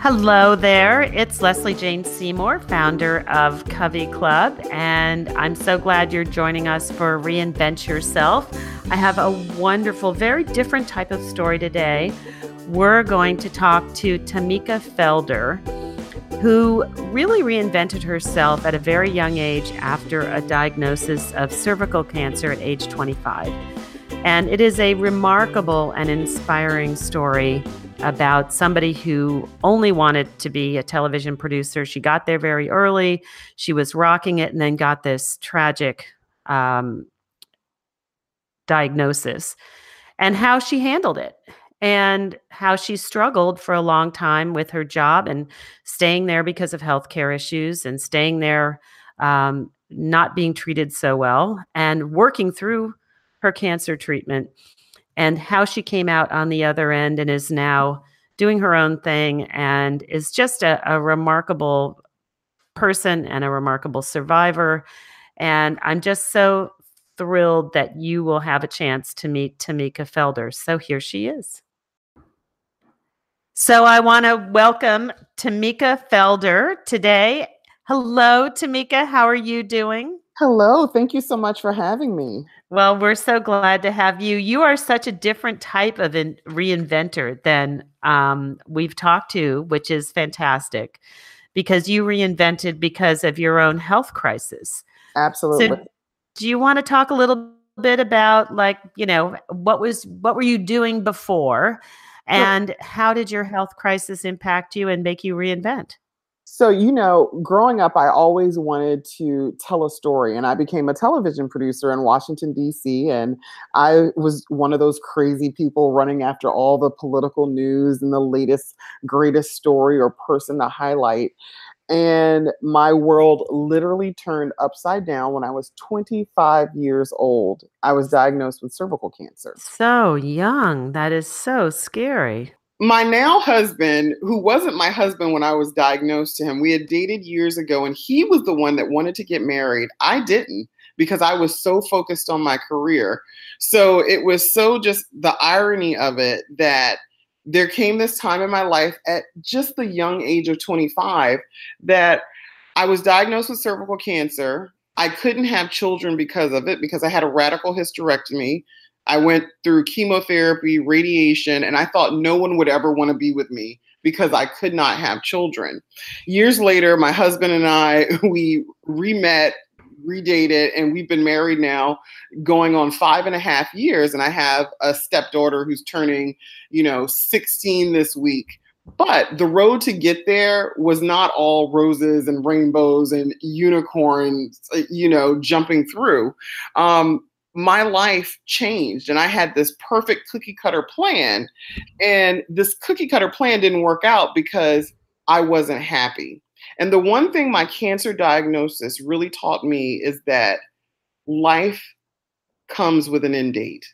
Hello there. It's Lesley Jane Seymour, founder of CoveyClub, and I'm so glad you're joining us for Reinvent Yourself. I have a wonderful, very different type of story today. We're going to talk to Tamika Felder, who really reinvented herself at a very young age after a diagnosis of cervical cancer at age 25. And it is a remarkable and inspiring story about somebody who only wanted to be a television producer. She got there very early, she was rocking it, and then got this tragic um, diagnosis, and how she handled it. And how she struggled for a long time with her job and staying there because of healthcare issues and staying there um, not being treated so well and working through her cancer treatment and how she came out on the other end and is now doing her own thing and is just a, a remarkable person and a remarkable survivor. And I'm just so thrilled that you will have a chance to meet Tamika Felder. So here she is. So I want to welcome Tamika Felder today. Hello, Tamika. How are you doing? Hello. Thank you so much for having me. Well, we're so glad to have you. You are such a different type of in- reinventor than um, we've talked to, which is fantastic because you reinvented because of your own health crisis. Absolutely. So, do you want to talk a little bit about, like, you know, what was what were you doing before, and how did your health crisis impact you and make you reinvent? So, you know, growing up, I always wanted to tell a story, and I became a television producer in Washington, D.C. And I was one of those crazy people running after all the political news and the latest, greatest story or person to highlight. And my world literally turned upside down when I was 25 years old. I was diagnosed with cervical cancer. So young. That is so scary my now husband, who wasn't my husband when I was diagnosed to him, we had dated years ago, and he was the one that wanted to get married. I didn't because I was so focused on my career. So it was so just the irony of it that there came this time in my life at just the young age of 25 that I was diagnosed with cervical cancer. I couldn't have children because of it because I had a radical hysterectomy. I went through chemotherapy, radiation, and I thought no one would ever want to be with me because I could not have children. Years later, my husband and I, we re-met, redated, and we've been married now going on five and a half years. And I have a stepdaughter who's turning, you know, 16 this week. But the road to get there was not all roses and rainbows and unicorns, you know, jumping through. Um, my life changed and I had this perfect cookie cutter plan. And this cookie cutter plan didn't work out because I wasn't happy. And the one thing my cancer diagnosis really taught me is that life comes with an end date.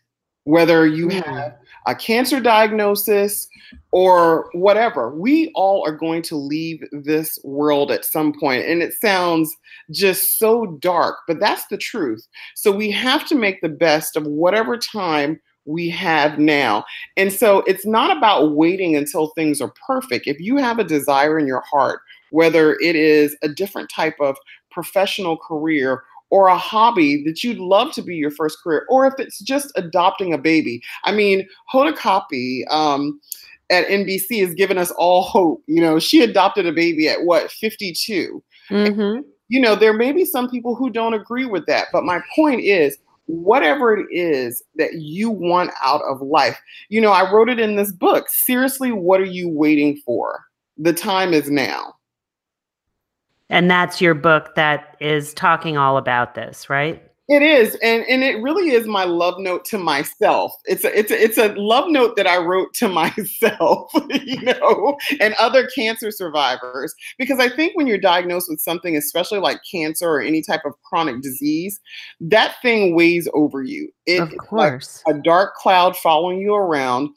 Whether you mm. have a cancer diagnosis or whatever. We all are going to leave this world at some point, and it sounds just so dark, but that's the truth. So we have to make the best of whatever time we have now. And so it's not about waiting until things are perfect. If you have a desire in your heart, whether it is a different type of professional career or a hobby that you'd love to be your first career, or if it's just adopting a baby. I mean, Hoda Kotb um, at NBC has given us all hope. You know, she adopted a baby at what, 52? Mm-hmm. And, you know, there may be some people who don't agree with that, but my point is, whatever it is that you want out of life. You know, I wrote it in this book. Seriously, what are you waiting for? The time is now. And that's your book that is talking all about this, right? It is, and and it really is my love note to myself. It's a it's a, it's a love note that I wrote to myself, you know, and other cancer survivors. Because I think when you're diagnosed with something, especially like cancer or any type of chronic disease, that thing weighs over you. It, of course, like a dark cloud following you around,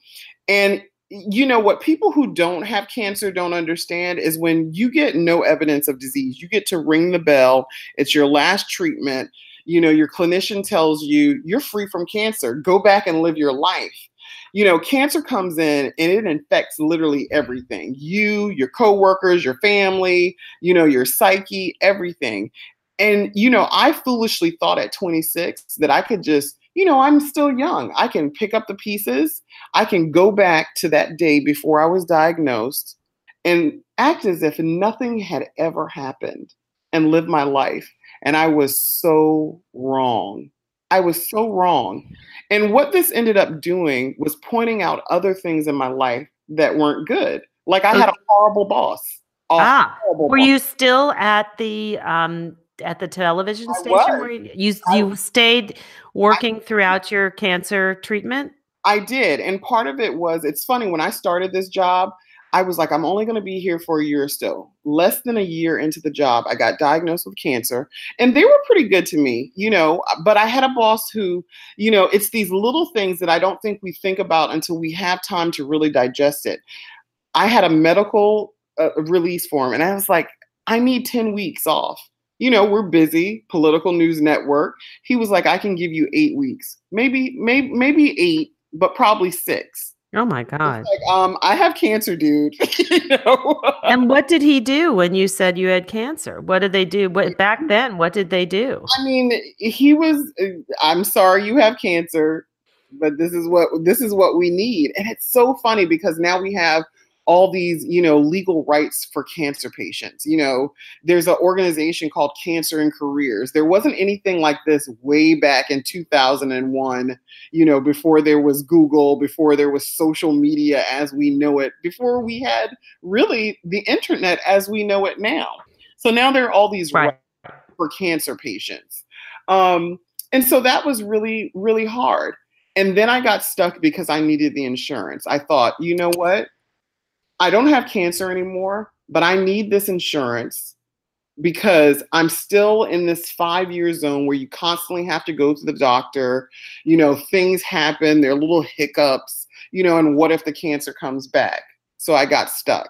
and you know what people who don't have cancer don't understand is when you get no evidence of disease you get to ring the bell it's your last treatment you know your clinician tells you you're free from cancer go back and live your life You know, cancer comes in and it infects literally everything you, your coworkers, your family, you know, your psyche, everything. And, you know, I foolishly thought at 26 that I could just, you know, I'm still young. I can pick up the pieces. I can go back to that day before I was diagnosed and act as if nothing had ever happened and live my life. And I was so wrong. I was so wrong. And what this ended up doing was pointing out other things in my life that weren't good. Like I had a horrible boss. A ah, horrible were boss. you still at the um at the television station where you you, you stayed working I, throughout your cancer treatment? I did. And part of it was it's funny when I started this job, I was like, I'm only going to be here for a year still. Less than a year into the job, I got diagnosed with cancer, and they were pretty good to me, you know. But I had a boss who, you know, it's these little things that I don't think we think about until we have time to really digest it. I had a medical uh, release form, and I was like, I need 10 weeks off. You know, we're busy, political news network. He was like, I can give you eight weeks, maybe, maybe, maybe eight, but probably six. Oh my God. Like, um, I have cancer, dude. you know? and what did he do when you said you had cancer? What did they do? What back then, what did they do? I mean, he was uh, I'm sorry you have cancer, but this is what this is what we need. And it's so funny because now we have all these, you know, legal rights for cancer patients. You know, there's an organization called Cancer and Careers. There wasn't anything like this way back in 2001, you know, before there was Google, before there was social media as we know it, before we had really the internet as we know it now. So now there are all these right. rights for cancer patients. Um, and so that was really, really hard. And then I got stuck because I needed the insurance. I thought, you know what? I don't have cancer anymore, but I need this insurance because I'm still in this five year zone where you constantly have to go to the doctor. You know, things happen, there are little hiccups, you know, and what if the cancer comes back? So I got stuck.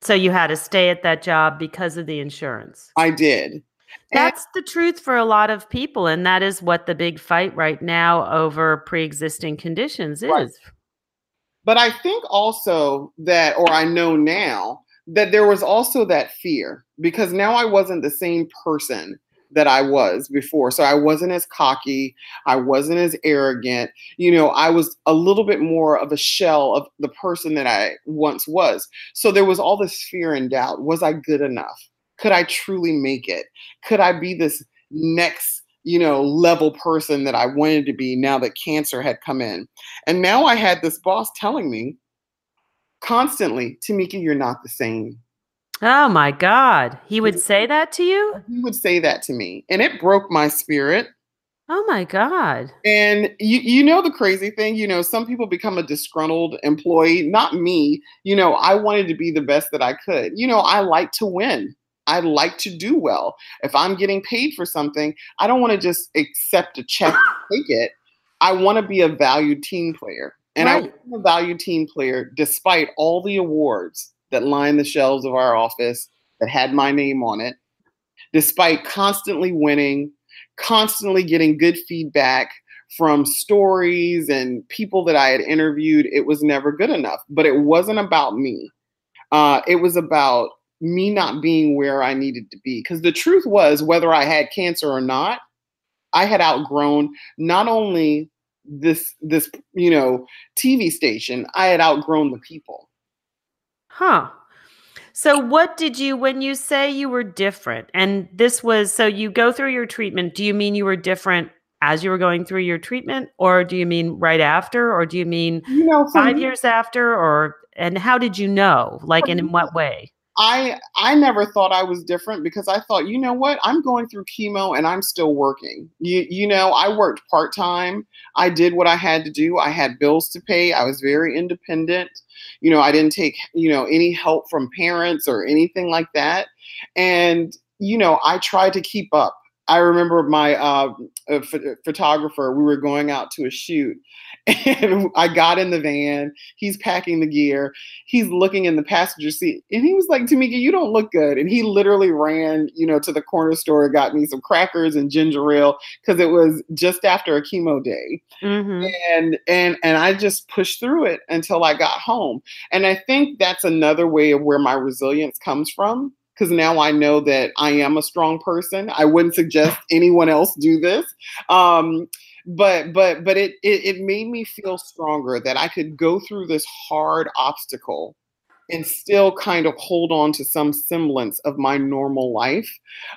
So you had to stay at that job because of the insurance. I did. That's the truth for a lot of people. And that is what the big fight right now over pre existing conditions is. Right. But I think also that, or I know now, that there was also that fear because now I wasn't the same person that I was before. So I wasn't as cocky, I wasn't as arrogant. You know, I was a little bit more of a shell of the person that I once was. So there was all this fear and doubt. Was I good enough? Could I truly make it? Could I be this next you know, level person that I wanted to be now that cancer had come in. And now I had this boss telling me constantly, Tamika, you're not the same. Oh my God. He would say that to you? He would say that to me. And it broke my spirit. Oh my God. And you you know the crazy thing, you know, some people become a disgruntled employee, not me. You know, I wanted to be the best that I could. You know, I like to win. I like to do well. If I'm getting paid for something, I don't want to just accept a check take it. I want to be a valued team player. And right. I'm a valued team player despite all the awards that line the shelves of our office that had my name on it, despite constantly winning, constantly getting good feedback from stories and people that I had interviewed. It was never good enough, but it wasn't about me. Uh, it was about me not being where I needed to be. Because the truth was, whether I had cancer or not, I had outgrown not only this this you know TV station, I had outgrown the people. Huh. So what did you when you say you were different and this was so you go through your treatment, do you mean you were different as you were going through your treatment or do you mean right after or do you mean you know, 5 me, years after or and how did you know? Like and in what way? I I never thought I was different because I thought, you know what, I'm going through chemo and I'm still working. You you know, I worked part time. I did what I had to do. I had bills to pay. I was very independent. You know, I didn't take you know any help from parents or anything like that. And you know, I tried to keep up. I remember my uh, photographer. We were going out to a shoot, And I got in the van. He's packing the gear. He's looking in the passenger seat. And he was like, Tamika, you don't look good. And he literally ran, you know, to the corner store, got me some crackers and ginger ale because it was just after a chemo day. Mm-hmm. And and and I just pushed through it until I got home. And I think that's another way of where my resilience comes from because now I know that I am a strong person. I wouldn't suggest anyone else do this. Um, but but but it, it it made me feel stronger that I could go through this hard obstacle and still kind of hold on to some semblance of my normal life.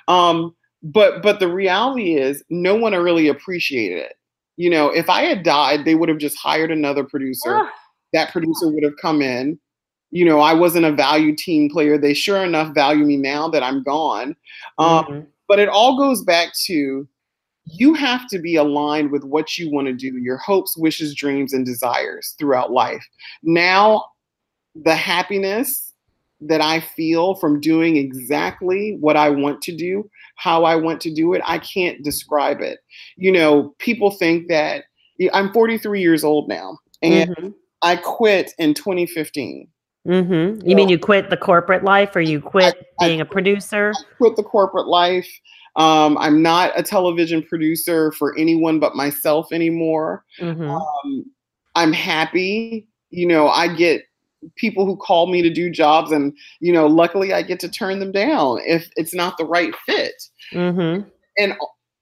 Um, but but the reality is no one really appreciated it. You know, if I had died, they would have just hired another producer. That producer would have come in. You know, I wasn't a value team player. They sure enough value me now that I'm gone. Um, mm-hmm. But it all goes back to you have to be aligned with what you want to do, your hopes, wishes, dreams, and desires throughout life. Now, the happiness that I feel from doing exactly what I want to do, how I want to do it, I can't describe it. You know, people think that I'm 43 years old now, and mm-hmm. I quit in 2015. Mm-hmm. You so, mean you quit the corporate life or you quit I, being I, a producer? I quit the corporate life. Um, I'm not a television producer for anyone but myself anymore. Mm-hmm. Um, I'm happy. You know, I get people who call me to do jobs, and you know, luckily I get to turn them down if it's not the right fit. Mm-hmm. And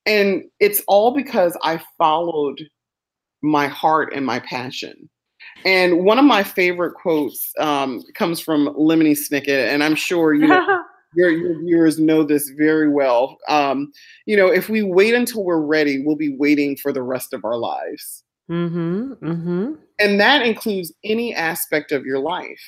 and it's all because I followed my heart and my passion. And one of my favorite quotes um, comes from Lemony Snicket, and I'm sure you know, your, your viewers know this very well. Um, you know, if we wait until we're ready, we'll be waiting for the rest of our lives. Mm-hmm, mm-hmm. And that includes any aspect of your life.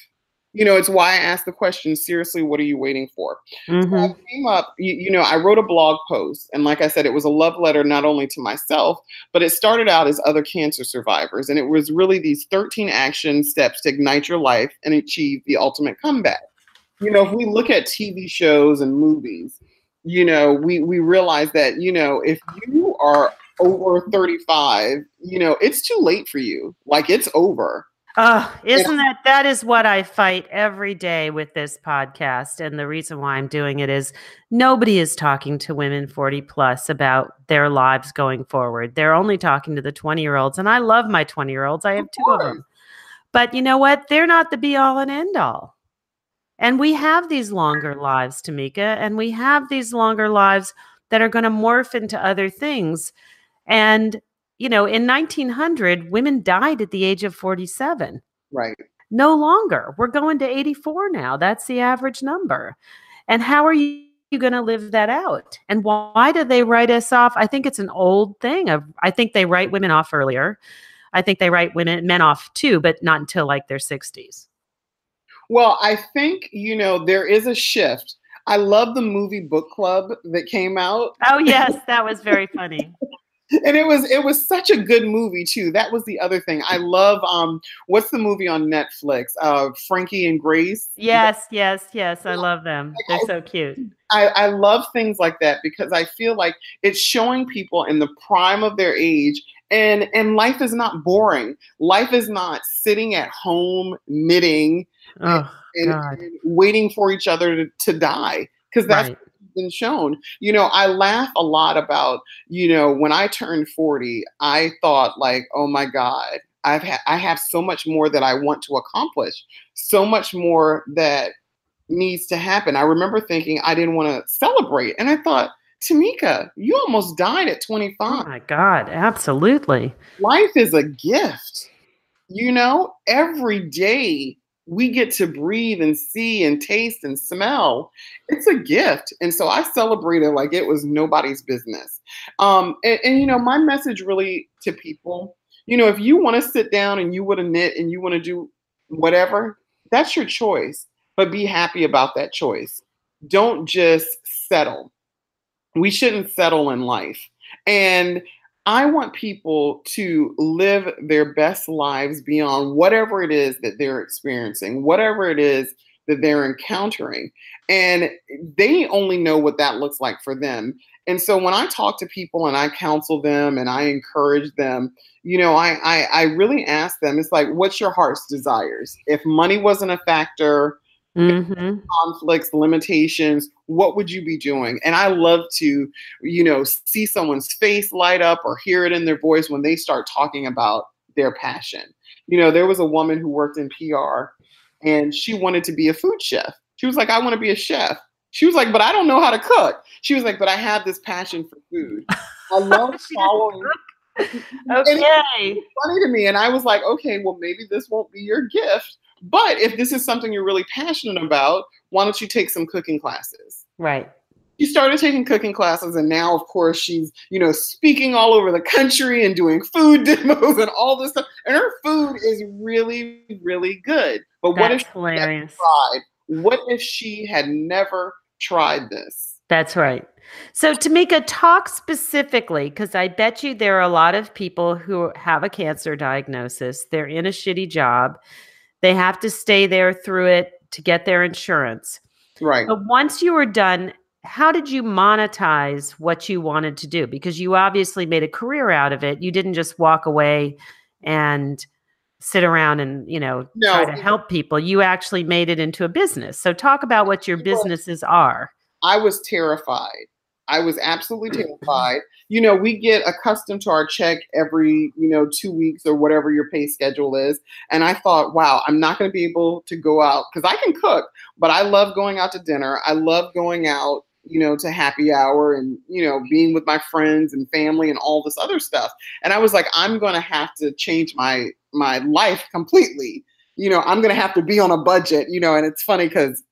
You know, it's why I asked the question seriously, what are you waiting for? Mm-hmm. So I came up, you, you know, I wrote a blog post. And like I said, it was a love letter not only to myself, but it started out as other cancer survivors. And it was really these 13 action steps to ignite your life and achieve the ultimate comeback you know, if we look at TV shows and movies, you know, we we realize that, you know, if you are over 35, you know, it's too late for you. Like it's over. Oh, isn't that that is what I fight every day with this podcast and the reason why I'm doing it is nobody is talking to women 40 plus about their lives going forward. They're only talking to the 20-year-olds and I love my 20-year-olds. I have two of them. But you know what? They're not the be all and end all. And we have these longer lives, Tamika, and we have these longer lives that are going to morph into other things. And, you know, in 1900, women died at the age of 47. Right. No longer. We're going to 84 now. That's the average number. And how are you? you going to live that out? And why do they write us off? I think it's an old thing of I think they write women off earlier. I think they write women men off too, but not until like their 60s. Well, I think, you know, there is a shift. I love the movie book club that came out. Oh yes, that was very funny. and it was it was such a good movie too. That was the other thing. I love um what's the movie on Netflix? Uh Frankie and Grace. Yes, yes, yes. I love them. They're so cute. I, I love things like that because I feel like it's showing people in the prime of their age and and life is not boring. Life is not sitting at home knitting oh, and, and, waiting for each other to, to die because that's right. been shown. You know, I laugh a lot about, you know, when I turned 40, I thought like, oh my God, I've ha- I have so much more that I want to accomplish, so much more that needs to happen. I remember thinking I didn't want to celebrate. And I thought, Tamika, you almost died at 25. Oh my God, absolutely. Life is a gift. You know, every day we get to breathe and see and taste and smell. It's a gift. And so I celebrated like it was nobody's business. Um, and, and, you know, my message really to people, you know, if you want to sit down and you want to knit and you want to do whatever, that's your choice. But be happy about that choice. Don't just settle. We shouldn't settle in life. And I want people to live their best lives beyond whatever it is that they're experiencing, whatever it is that they're encountering. And they only know what that looks like for them. And so when I talk to people and I counsel them and I encourage them, you know, I, I, I really ask them, it's like, what's your heart's desires? If money wasn't a factor, mm-hmm. conflicts, limitations, what would you be doing? And I love to, you know, see someone's face light up or hear it in their voice when they start talking about their passion. You know, there was a woman who worked in PR and she wanted to be a food chef. She was like, I want to be a chef. She was like, but I don't know how to cook. She was like, but I have this passion for food. I love following. okay. funny to me. And I was like, okay, well, maybe this won't be your gift. But if this is something you're really passionate about, why don't you take some cooking classes? Right. She started taking cooking classes, and now, of course, she's you know speaking all over the country and doing food demos and all this stuff. And her food is really, really good. But That's what if hilarious. she tried? What if she had never tried this? That's right. So, Tamika, talk specifically because I bet you there are a lot of people who have a cancer diagnosis. They're in a shitty job. They have to stay there through it to get their insurance. Right. But once you were done, how did you monetize what you wanted to do? Because you obviously made a career out of it. You didn't just walk away and sit around and you know No. try to help people. You actually made it into a business. So talk about what your businesses are. I was terrified. I was absolutely mm. terrified. You know, we get accustomed to our check every, you know, two weeks or whatever your pay schedule is. And I thought, wow, I'm not going to be able to go out because I can cook, but I love going out to dinner. I love going out, you know, to happy hour and, you know, being with my friends and family and all this other stuff. And I was like, I'm going to have to change my my life completely. You know, I'm going to have to be on a budget, you know, and it's funny because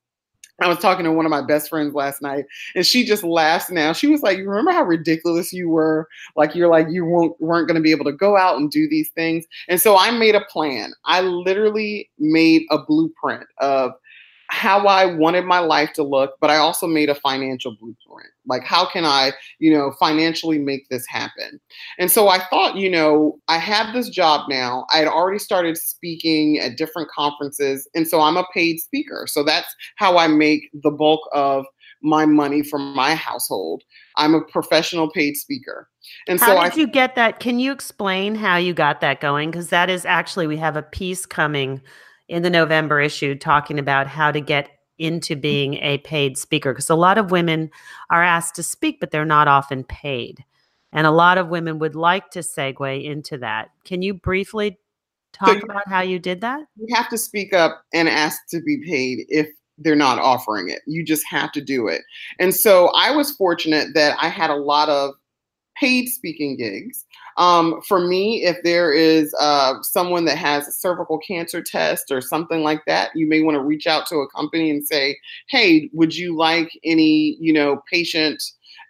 I was talking to one of my best friends last night, and she just laughs now. She was like, "You remember how ridiculous you were? Like you're like you won't, weren't going to be able to go out and do these things." And so I made a plan. I literally made a blueprint of how I wanted my life to look, but I also made a financial blueprint. Like, how can I, you know, financially make this happen? And so I thought, you know, I have this job now. I had already started speaking at different conferences. And so I'm a paid speaker. So that's how I make the bulk of my money from my household. I'm a professional paid speaker. And How so I did you get that? Can you explain how you got that going? Because that is actually, we have a piece coming in the November issue talking about how to get into being a paid speaker. Because a lot of women are asked to speak, but they're not often paid. And a lot of women would like to segue into that. Can you briefly talk you- about how you did that? you have to speak up and ask to be paid if they're not offering it. You just have to do it. And so I was fortunate that I had a lot of paid speaking gigs. Um, for me, if there is uh, someone that has a cervical cancer test or something like that, you may want to reach out to a company and say, "Hey, would you like any, you know, patient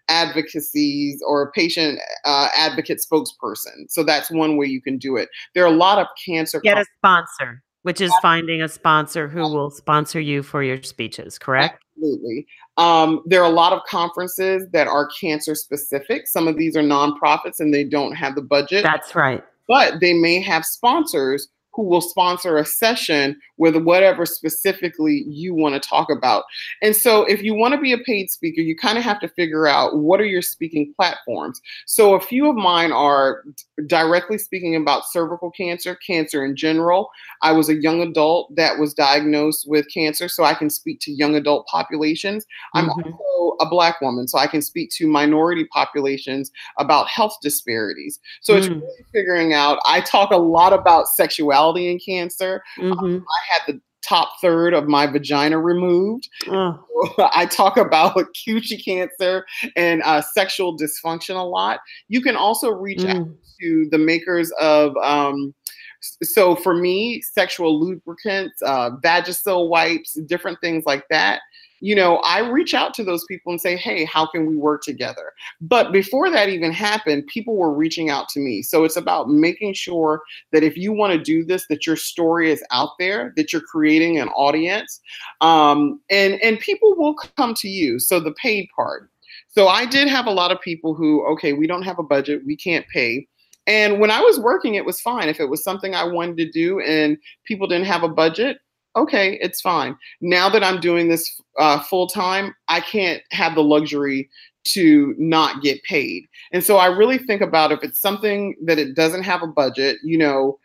advocacies or patient uh, advocate spokesperson?" So that's one way you can do it. There are a lot of cancer. Get a sponsor, which is finding a sponsor who will sponsor you for your speeches, correct? Absolutely. Um, there are a lot of conferences that are cancer specific. Some of these are nonprofits and they don't have the budget, That's right. but they may have sponsors who will sponsor a session with whatever specifically you want to talk about. And so, if you want to be a paid speaker, you kind of have to figure out what are your speaking platforms. So, a few of mine are directly speaking about cervical cancer, cancer in general. I was a young adult that was diagnosed with cancer, so I can speak to young adult populations. I'm Mhm. also a Black woman, so I can speak to minority populations about health disparities. So, it's Mm. really figuring out. I talk a lot about sexuality and cancer. Mhm. I had the top third of my vagina removed. Oh, I talk about coochie cancer and uh, sexual dysfunction a lot. You can also reach out mm. To the makers of. Um, so for me, sexual lubricants, uh, Vagisil wipes, different things like that. You know, I reach out to those people and say, "Hey, how can we work together?" But before that even happened, people were reaching out to me. So it's about making sure that if you want to do this, that your story is out there, that you're creating an audience, um, and and people will come to you. So the paid part. So I did have a lot of people who, okay, we don't have a budget, we can't pay. And when I was working, it was fine. If it was something I wanted to do and people didn't have a budget, okay, it's fine. Now that I'm doing this uh, full time, I can't have the luxury to not get paid. And so I really think about if it's something that it doesn't have a budget, you know,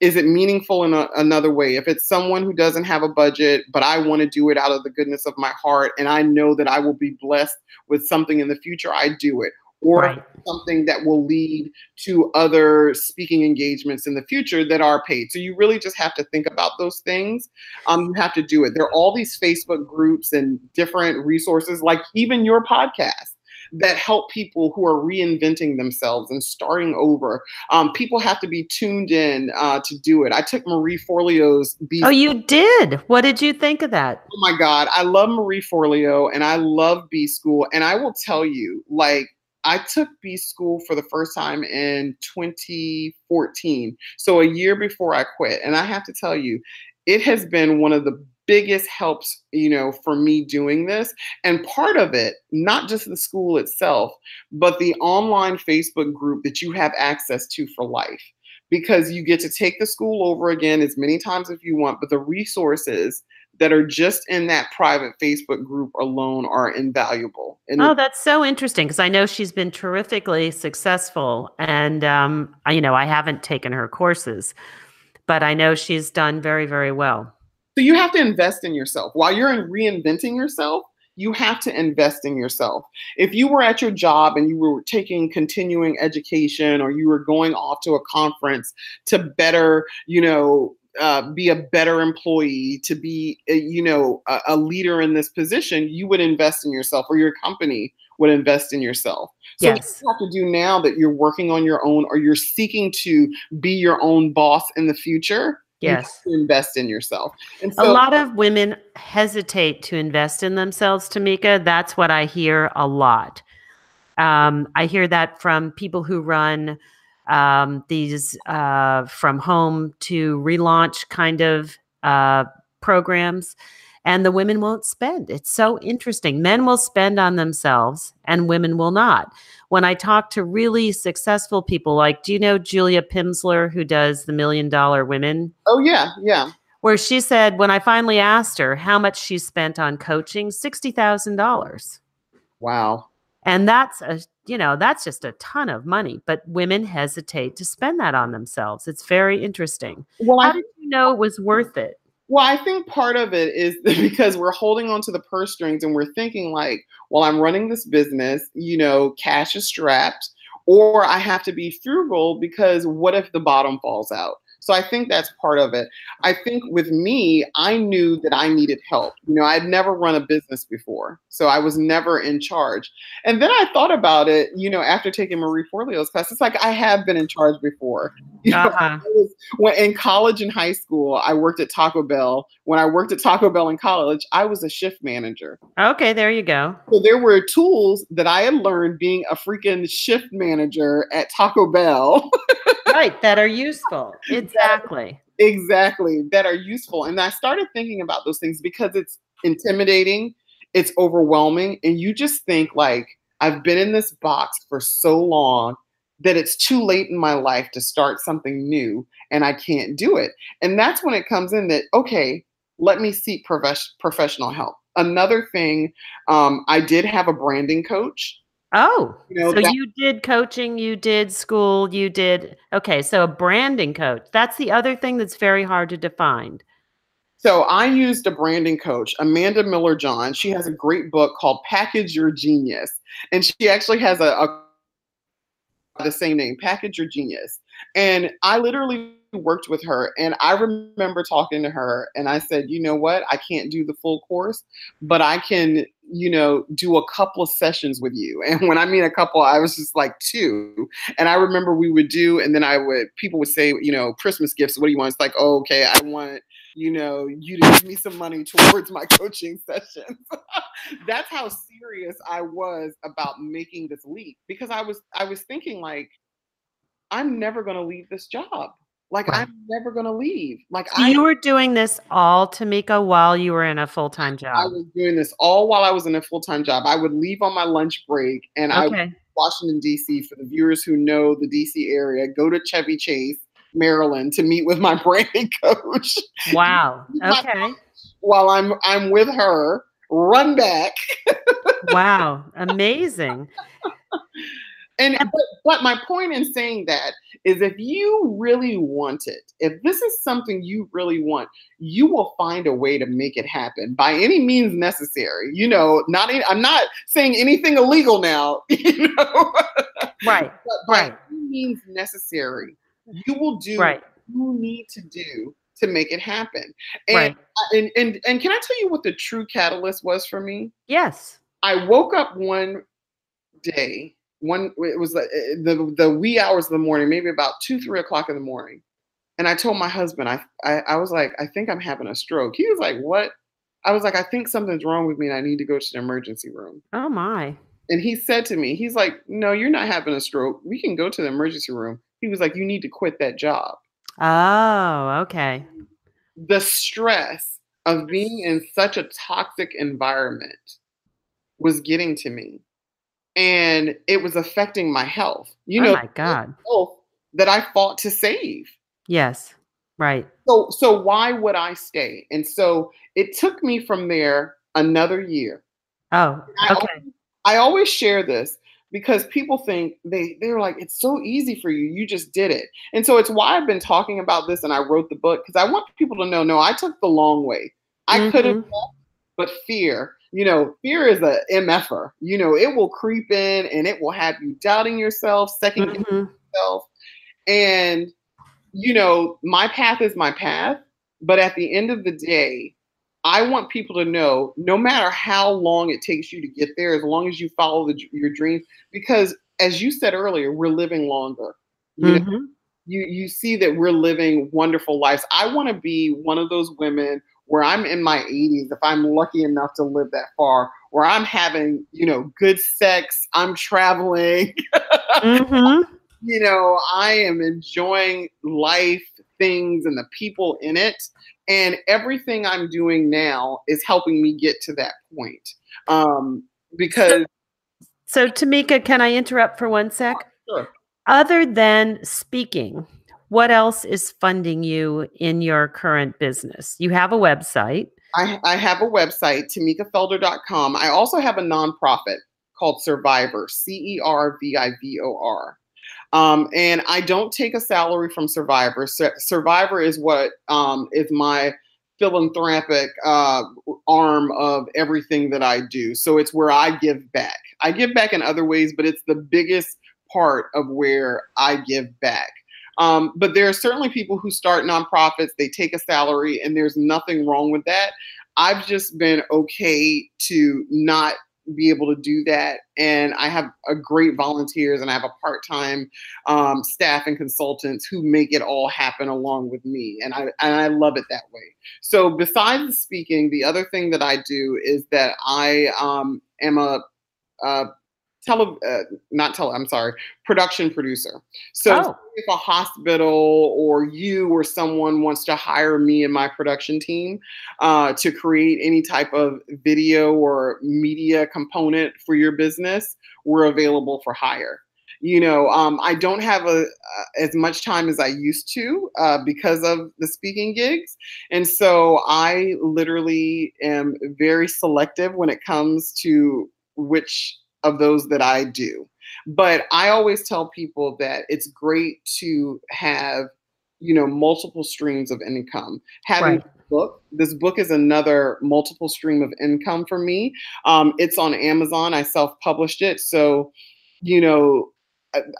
is it meaningful in a, another way? If it's someone who doesn't have a budget, but I want to do it out of the goodness of my heart and I know that I will be blessed with something in the future, I do it. Or right. something that will lead to other speaking engagements in the future that are paid. So you really just have to think about those things. Um, you have to do it. There are all these Facebook groups and different resources, like even your podcast that help people who are reinventing themselves and starting over. Um, people have to be tuned in uh, to do it. I took Marie Forleo's B. Oh, you did? What did you think of that? Oh my God, I love Marie Forleo and I love B School, and I will tell you, like. I took B School for the first time in 2014, so a year before I quit. And I have to tell you, it has been one of the biggest helps, you know, for me doing this. And part of it, not just the school itself, but the online Facebook group that you have access to for life. Because you get to take the school over again as many times if you want, but the resources that are just in that private Facebook group alone are invaluable. And oh, that's so interesting because I know she's been terrifically successful, and um, you know I haven't taken her courses, but I know she's done very, very well. So you have to invest in yourself. While you're in reinventing yourself, you have to invest in yourself. If you were at your job and you were taking continuing education or you were going off to a conference to better, you know, uh, be a better employee, to be, a, you know, a, a, leader in this position, you would invest in yourself, or your company would invest in yourself. So yes. you have to do now that you're working on your own, or you're seeking to be your own boss in the future Yes. invest in yourself. And so, a lot of women hesitate to invest in themselves, Tamika. That's what I hear a lot. Um, I hear that from people who run um, these uh, from home to relaunch kind of uh, programs and the women won't spend. It's so interesting. Men will spend on themselves and women will not. When I talk to really successful people, like, do you know Julia Pimsleur, who does the Million Dollar Women? Oh, yeah, yeah. Where she said, when I finally asked her how much she spent on coaching, $60,000. Wow. And that's a, you know, that's just a ton of money, but women hesitate to spend that on themselves. It's very interesting. Well, how I, did you know it was worth it? Well, I think part of it is because we're holding on to the purse strings and we're thinking like, well, I'm running this business, you know, cash is strapped, or I have to be frugal because what if the bottom falls out? So I think that's part of it. I think with me, I knew that I needed help. You know, I'd never run a business before, so I was never in charge. And then I thought about it, you know, after taking Marie Forleo's class, it's like I have been in charge before. You know, uh-huh. was, when in college and high school, I worked at Taco Bell. When I worked at Taco Bell in college, I was a shift manager. Okay, there you go. So there were tools that I had learned being a freaking shift manager at Taco Bell. right, that are useful. Exactly. Exactly, that are useful. And I started thinking about those things because it's intimidating, it's overwhelming, and you just think like I've been in this box for so long that it's too late in my life to start something new and I can't do it. And that's when it comes in that, okay, let me seek prof- professional help. Another thing, um, I did have a branding coach Oh, you know, so that- you did coaching, you did school, you did okay. So a branding coach. That's the other thing that's very hard to define. So I used a branding coach, Amanda Miller John. She has a great book called Package Your Genius, and she actually has a, a the same name, Package Your Genius. And I literally worked with her and I remember talking to her and I said, you know what? I can't do the full course, but I can, you know, do a couple of sessions with you. And when I mean a couple, I was just like two. And I remember we would do, and then I would, people would say, you know, Christmas gifts, what do you want? It's like, oh, okay, I want, you know, you to give me some money towards my coaching sessions. That's how serious I was about making this leap because I was, I was thinking like, I'm never going to leave this job. Like right. I'm never gonna leave. Like so I, you were doing this all, Tamika, while you were in a full time job. I was doing this all while I was in a full time job. I would leave on my lunch break, and okay. I Washington D.C. for the viewers who know the D.C. area. Go to Chevy Chase Maryland to meet with my branding coach. Wow. Okay. While I'm I'm with her, run back. wow, amazing. And but, but my point in saying that is if you really want it, if this is something you really want, you will find a way to make it happen by any means necessary. You know, not I'm not saying anything illegal now, you know. Right. but by right. any means necessary, you will do right. you need to do to make it happen. And, right. and and and can I tell you what the true catalyst was for me? Yes. I woke up one day one it was the, the the wee hours of the morning maybe about two three o'clock in the morning. And i told my husband I, I i was like i think i'm having a stroke. He was like what? I was like i think something's wrong with me and i need to go to the emergency room. Oh my. And he said to me he's like no you're not having a stroke. We can go to the emergency room. He was like you need to quit that job. Oh okay. The stress of being in such a toxic environment was getting to me and it was affecting my health. You oh know, my God, that I fought to save. Yes, right. So, so why would I stay? And so it took me from there another year. Oh, I okay. Always, I always share this because people think they they're like it's so easy for you you just did it and so it's why i've been talking about this and i wrote the book because i want people to know no i took the long way i mm-hmm. could have but fear you know, fear is a MFer. You know, it will creep in and it will have you doubting yourself, 2nd mm-hmm. yourself. And, you know, my path is my path. But at the end of the day, I want people to know no matter how long it takes you to get there, as long as you follow the, your dreams, because as you said earlier, we're living longer. You, mm-hmm. know, you, you see that we're living wonderful lives. I want to be one of those women where I'm in my 80s, if I'm lucky enough to live that far, where I'm having, you know, good sex, I'm traveling, mm-hmm. you know, I am enjoying life, things, and the people in it. And everything I'm doing now is helping me get to that point. Um, because. So, so Tamika, can I interrupt for one sec? Sure. Other than speaking, what else is funding you in your current business? You have a website. I, I have a website, tamikafelder.com. I also have a nonprofit called Cervivor, C E R V I V O R. Um, and I don't take a salary from Cervivor. Survivor is what um, is my philanthropic uh, arm of everything that I do. So it's where I give back. I give back in other ways, but it's the biggest part of where I give back. Um, but there are certainly people who start nonprofits, they take a salary, and there's nothing wrong with that. I've just been okay to not be able to do that. And I have a great volunteers and I have a part-time um, staff and consultants who make it all happen along with me. And I and I love it that way. So besides speaking, the other thing that I do is that I um, am a, a tele, uh, not tele, I'm sorry, production producer. So oh. if a hospital or you or someone wants to hire me and my production team uh, to create any type of video or media component for your business, we're available for hire you know um, i don't have a, uh, as much time as i used to uh, because of the speaking gigs and so i literally am very selective when it comes to which of those that I do. But I always tell people that it's great to have, you know, multiple streams of income. Having right. book, this book is another multiple stream of income for me. Um, it's on Amazon. I self-published it, so you know.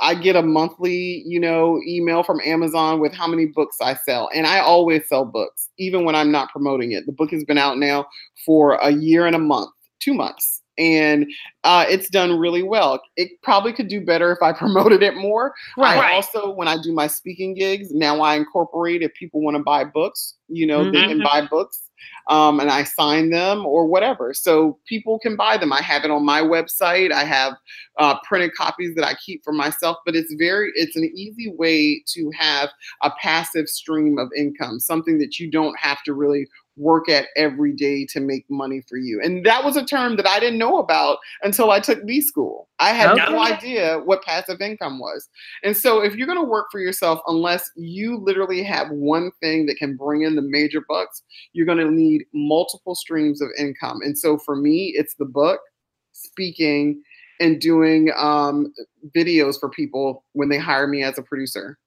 I get a monthly, you know, email from Amazon with how many books I sell. And I always sell books, even when I'm not promoting it. The book has been out now for a year and a month, two months and uh, it's done really well. It probably could do better if I promoted it more. Right. I also, when I do my speaking gigs, now I incorporate if people want to buy books, you know, mm-hmm. they can buy books. Um, and I sign them or whatever. So people can buy them. I have it on my website. I have uh, printed copies that I keep for myself. But it's very, it's an easy way to have a passive stream of income, something that you don't have to really work at every day to make money for you. And that was a term that I didn't know about until I took B school. I had okay. no idea what passive income was. And so if you're going to work for yourself, unless you literally have one thing that can bring in the major bucks, you're going to need multiple streams of income. And so for me, it's the book, speaking, and doing um, videos for people when they hire me as a producer.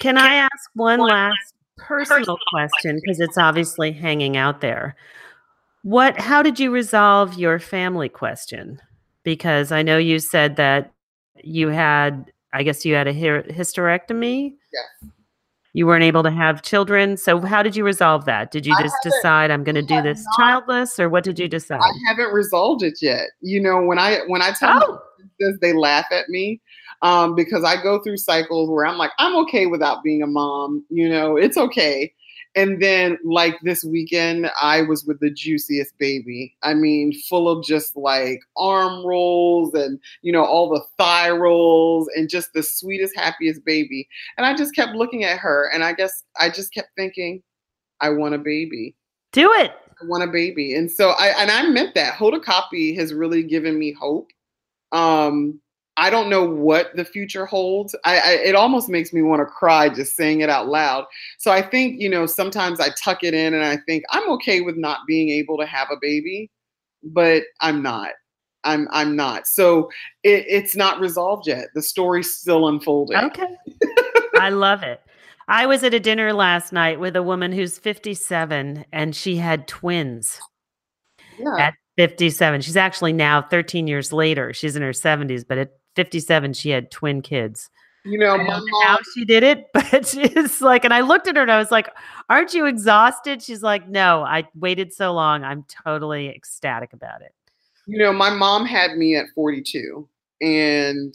Can I ask one last personal question because it's obviously hanging out there? What how did you resolve your family question? Because I know you said that you had I guess you had a hysterectomy? Yes. You weren't able to have children. So how did you resolve that? Did you just decide I'm going to do this not, childless or what did you decide? I haven't resolved it yet. You know, when I when I tell oh. this, they laugh at me um, because I go through cycles where I'm like, I'm okay without being a mom. You know, it's okay. And then, like this weekend, I was with the juiciest baby. I mean, full of just like arm rolls and, you know, all the thigh rolls and just the sweetest, happiest baby. And I just kept looking at her. And I guess I just kept thinking, I want a baby. Do it. I want a baby. And so I, and I meant that. Hoda Kotb has really given me hope. Um, I don't know what the future holds. I, I, it almost makes me want to cry just saying it out loud. So I think you know sometimes I tuck it in and I think I'm okay with not being able to have a baby, but I'm not. I'm I'm not. So it, it's not resolved yet. The story's still unfolding. Okay, I love it. I was at a dinner last night with a woman who's 57 and she had twins. Yeah. At 57. She's actually now 13 years later. She's in her 70s, but at 57, she had twin kids. You know, mom, how she did it, but she's like, and I looked at her and I was like, Aren't you exhausted? She's like, No, I waited so long. I'm totally ecstatic about it. You know, my mom had me at 42. And,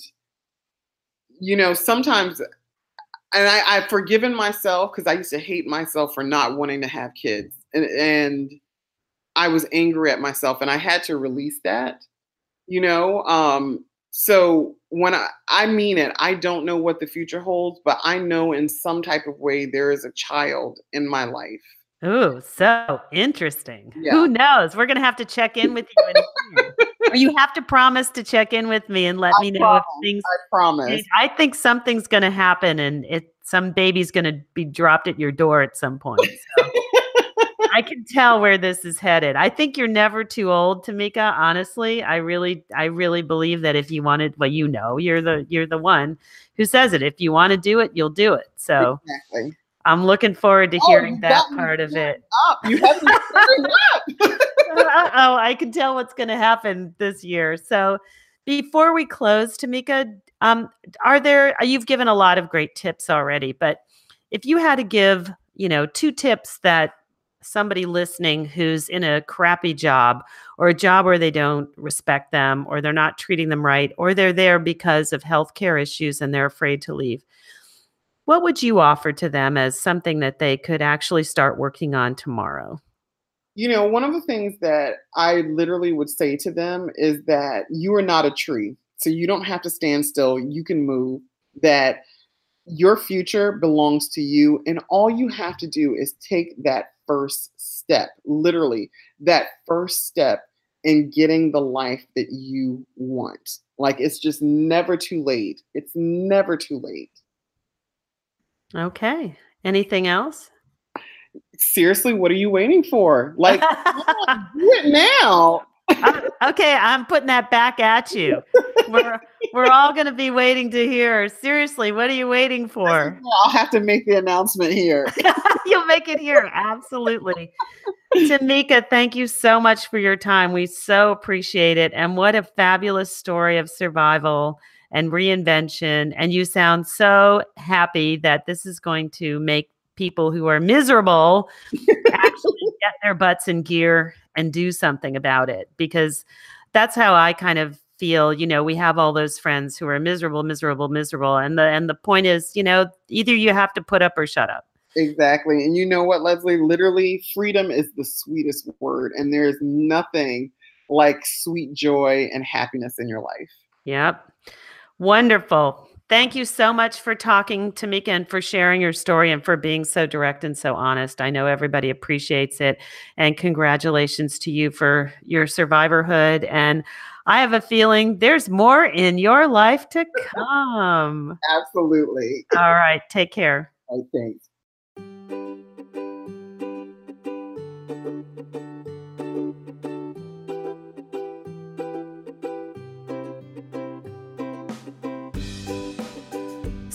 you know, sometimes, and I, I've forgiven myself because I used to hate myself for not wanting to have kids. And, and I was angry at myself and I had to release that, you know. Um, so when I, I mean it, I don't know what the future holds, but I know in some type of way there is a child in my life. Oh, so interesting. Yeah. Who knows? We're gonna have to check in with you. or you have to promise to check in with me and let I me know promise, if things. I promise. I think something's gonna happen, and it some baby's gonna be dropped at your door at some point. I can tell where this is headed. I think you're never too old, Tamika. Honestly, I really, I really believe that if you wanted, well, you know, you're the you're the one who says it. If you want to do it, you'll do it. So exactly. I'm looking forward to oh, hearing that part of it. Up. You have oh, I can tell what's going to happen this year. So before we close, Tamika, um, are there? You've given a lot of great tips already, but if you had to give, you know, two tips that somebody listening who's in a crappy job or a job where they don't respect them or they're not treating them right or they're there because of healthcare issues and they're afraid to leave. What would you offer to them as something that they could actually start working on tomorrow? You know, one of the things that I literally would say to them is that you are not a tree. So you don't have to stand still. You can move. That your future belongs to you. And all you have to do is take that first step, literally, that first step in getting the life that you want. Like it's just never too late. It's never too late. Okay. Anything else? Seriously, what are you waiting for? Like, on, do it now. okay, I'm putting that back at you. We're we're all going to be waiting to hear. Seriously, what are you waiting for? I'll have to make the announcement here. You'll make it here, absolutely. Tamika, thank you so much for your time. We so appreciate it, and what a fabulous story of survival and reinvention. And you sound so happy that this is going to make people who are miserable actually get their butts in gear and do something about it because that's how I kind of feel you know we have all those friends who are miserable miserable miserable and the and the point is you know either you have to put up or shut up exactly and you know what Lesley literally freedom is the sweetest word and there's nothing like sweet joy and happiness in your life yep wonderful Thank you so much for talking, Tamika, and for sharing your story and for being so direct and so honest. I know everybody appreciates it. And congratulations to you for your survivorhood. And I have a feeling there's more in your life to come. Absolutely. All right. Take care. Oh, thanks.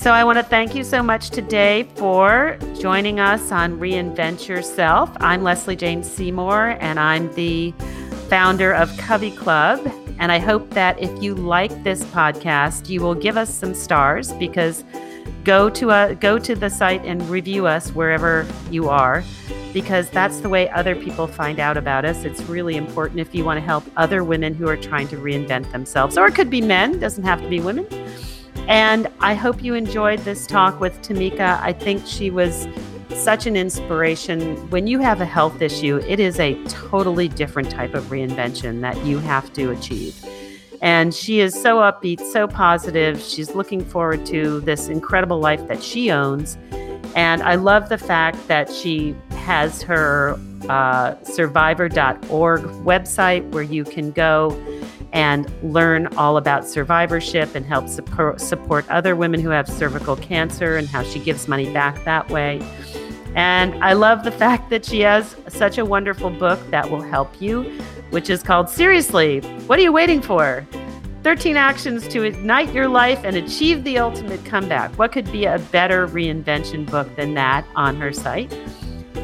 So, I want to thank you so much today for joining us on Reinvent Yourself. I'm Lesley Jane Seymour, and I'm the founder of CoveyClub. And I hope that if you like this podcast, you will give us some stars because go to a go to the site and review us wherever you are because that's the way other people find out about us. It's really important if you want to help other women who are trying to reinvent themselves, or it could be men, doesn't have to be women. And I hope you enjoyed this talk with Tamika. I think she was such an inspiration. When you have a health issue, it is a totally different type of reinvention that you have to achieve. And she is so upbeat, so positive. She's looking forward to this incredible life that she owns. And I love the fact that she has her uh, cervivor.org website where you can go and learn all about survivorship and help support other women who have cervical cancer and how she gives money back that way. And I love the fact that she has such a wonderful book that will help you, which is called Seriously, What Are You Waiting For? 13 Actions to Ignite Your Life and Achieve the Ultimate Comeback. What could be a better reinvention book than that on her site?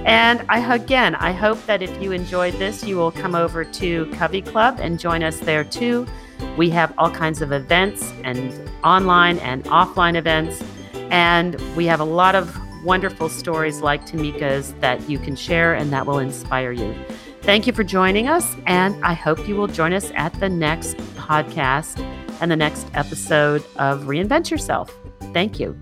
And I again, I hope that if you enjoyed this, you will come over to CoveyClub and join us there too. We have all kinds of events and online and offline events, and we have a lot of wonderful stories like Tamika's that you can share and that will inspire you. Thank you for joining us, and I hope you will join us at the next podcast and the next episode of Reinvent Yourself. Thank you.